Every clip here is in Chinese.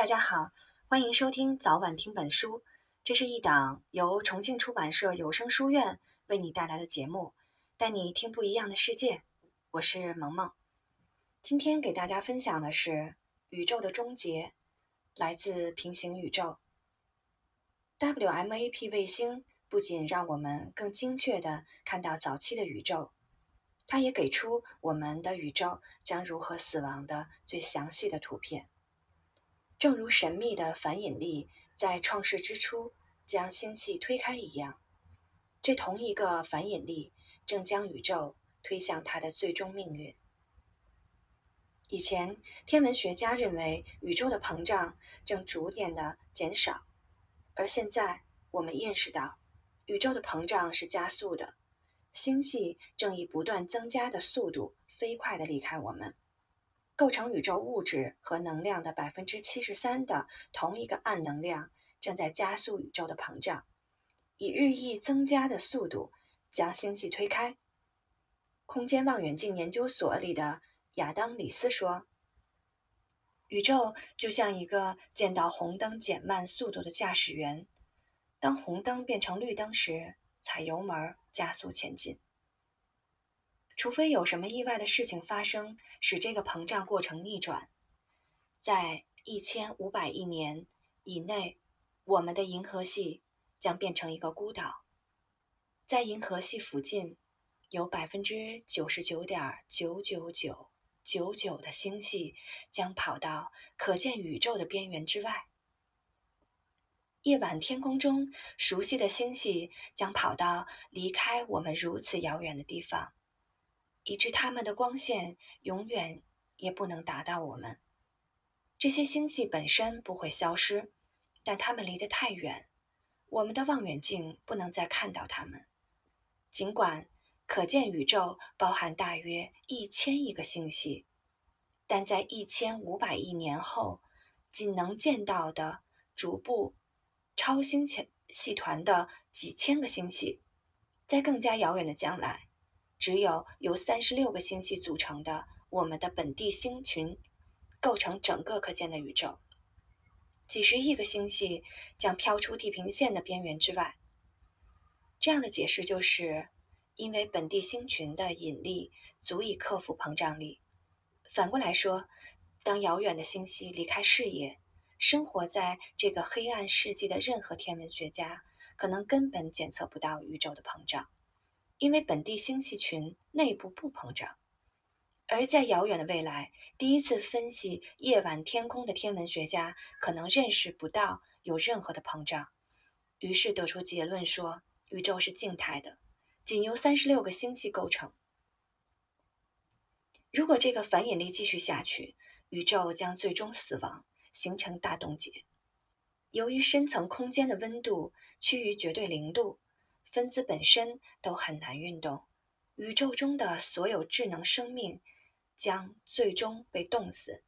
大家好，欢迎收听早晚听本书。这是一档由重庆出版社有声书院为你带来的节目，带你听不一样的世界。我是萌萌，今天给大家分享的是《宇宙的终结》，来自平行宇宙。WMAP 卫星不仅让我们更精确地看到早期的宇宙，它也给出我们的宇宙将如何死亡的最详细的图片。正如神秘的反引力在创世之初将星系推开一样，这同一个反引力正将宇宙推向它的最终命运。以前，天文学家认为宇宙的膨胀正逐渐的减少，而现在我们认识到，宇宙的膨胀是加速的，星系正以不断增加的速度飞快的离开我们。构成宇宙物质和能量的百分之七十三的同一个暗能量正在加速宇宙的膨胀，以日益增加的速度将星系推开。空间望远镜研究所里的亚当·里斯说：“宇宙就像一个见到红灯减慢速度的驾驶员，当红灯变成绿灯时，踩油门加速前进。”除非有什么意外的事情发生，使这个膨胀过程逆转，在一千五百亿年以内，我们的银河系将变成一个孤岛。在银河系附近，有百分之九十九点九九九九九的星系将跑到可见宇宙的边缘之外。夜晚天空中熟悉的星系将跑到离开我们如此遥远的地方。以致它们的光线永远也不能达到我们。这些星系本身不会消失，但它们离得太远，我们的望远镜不能再看到它们。尽管可见宇宙包含大约一千亿个星系，但在一千五百亿年后，仅能见到的逐步超星系团的几千个星系，在更加遥远的将来。只有由三十六个星系组成的我们的本地星群，构成整个可见的宇宙。几十亿个星系将飘出地平线的边缘之外。这样的解释就是，因为本地星群的引力足以克服膨胀力。反过来说，当遥远的星系离开视野，生活在这个黑暗世纪的任何天文学家，可能根本检测不到宇宙的膨胀。因为本地星系群内部不膨胀，而在遥远的未来，第一次分析夜晚天空的天文学家可能认识不到有任何的膨胀，于是得出结论说宇宙是静态的，仅由三十六个星系构成。如果这个反引力继续下去，宇宙将最终死亡，形成大冻结。由于深层空间的温度趋于绝对零度。分子本身都很难运动，宇宙中的所有智能生命将最终被冻死。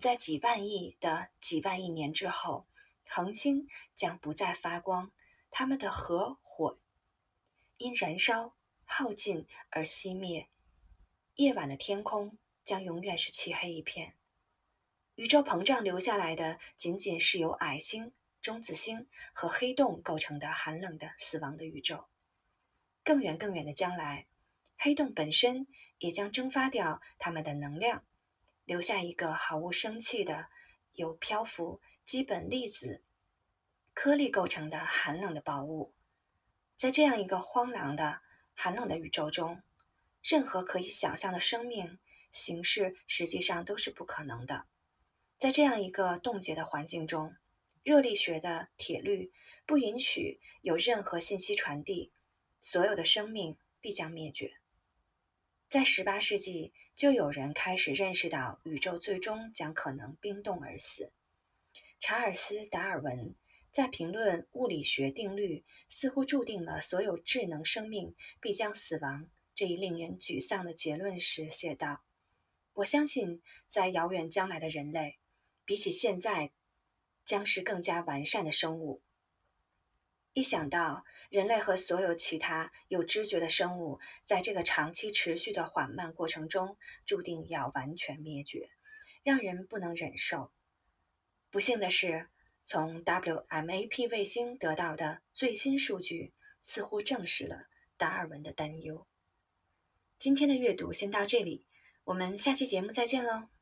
在几万亿的几万亿年之后，恒星将不再发光，它们的核火因燃烧耗尽而熄灭。夜晚的天空将永远是漆黑一片。宇宙膨胀留下来的，仅仅是由矮星。中子星和黑洞构成的寒冷的死亡的宇宙，更远更远的将来，黑洞本身也将蒸发掉它们的能量，留下一个毫无生气的、由漂浮基本粒子颗粒构成的寒冷的宝物。在这样一个荒凉的、寒冷的宇宙中，任何可以想象的生命形式实际上都是不可能的。在这样一个冻结的环境中。热力学的铁律不允许有任何信息传递，所有的生命必将灭绝。在十八世纪，就有人开始认识到宇宙最终将可能冰冻而死。查尔斯·达尔文在评论物理学定律似乎注定了所有智能生命必将死亡这一令人沮丧的结论时写道：“我相信，在遥远将来的人类，比起现在。”将是更加完善的生物。一想到人类和所有其他有知觉的生物在这个长期持续的缓慢过程中注定要完全灭绝，让人不能忍受。不幸的是，从 WMAP 卫星得到的最新数据似乎证实了达尔文的担忧。今天的阅读先到这里，我们下期节目再见喽。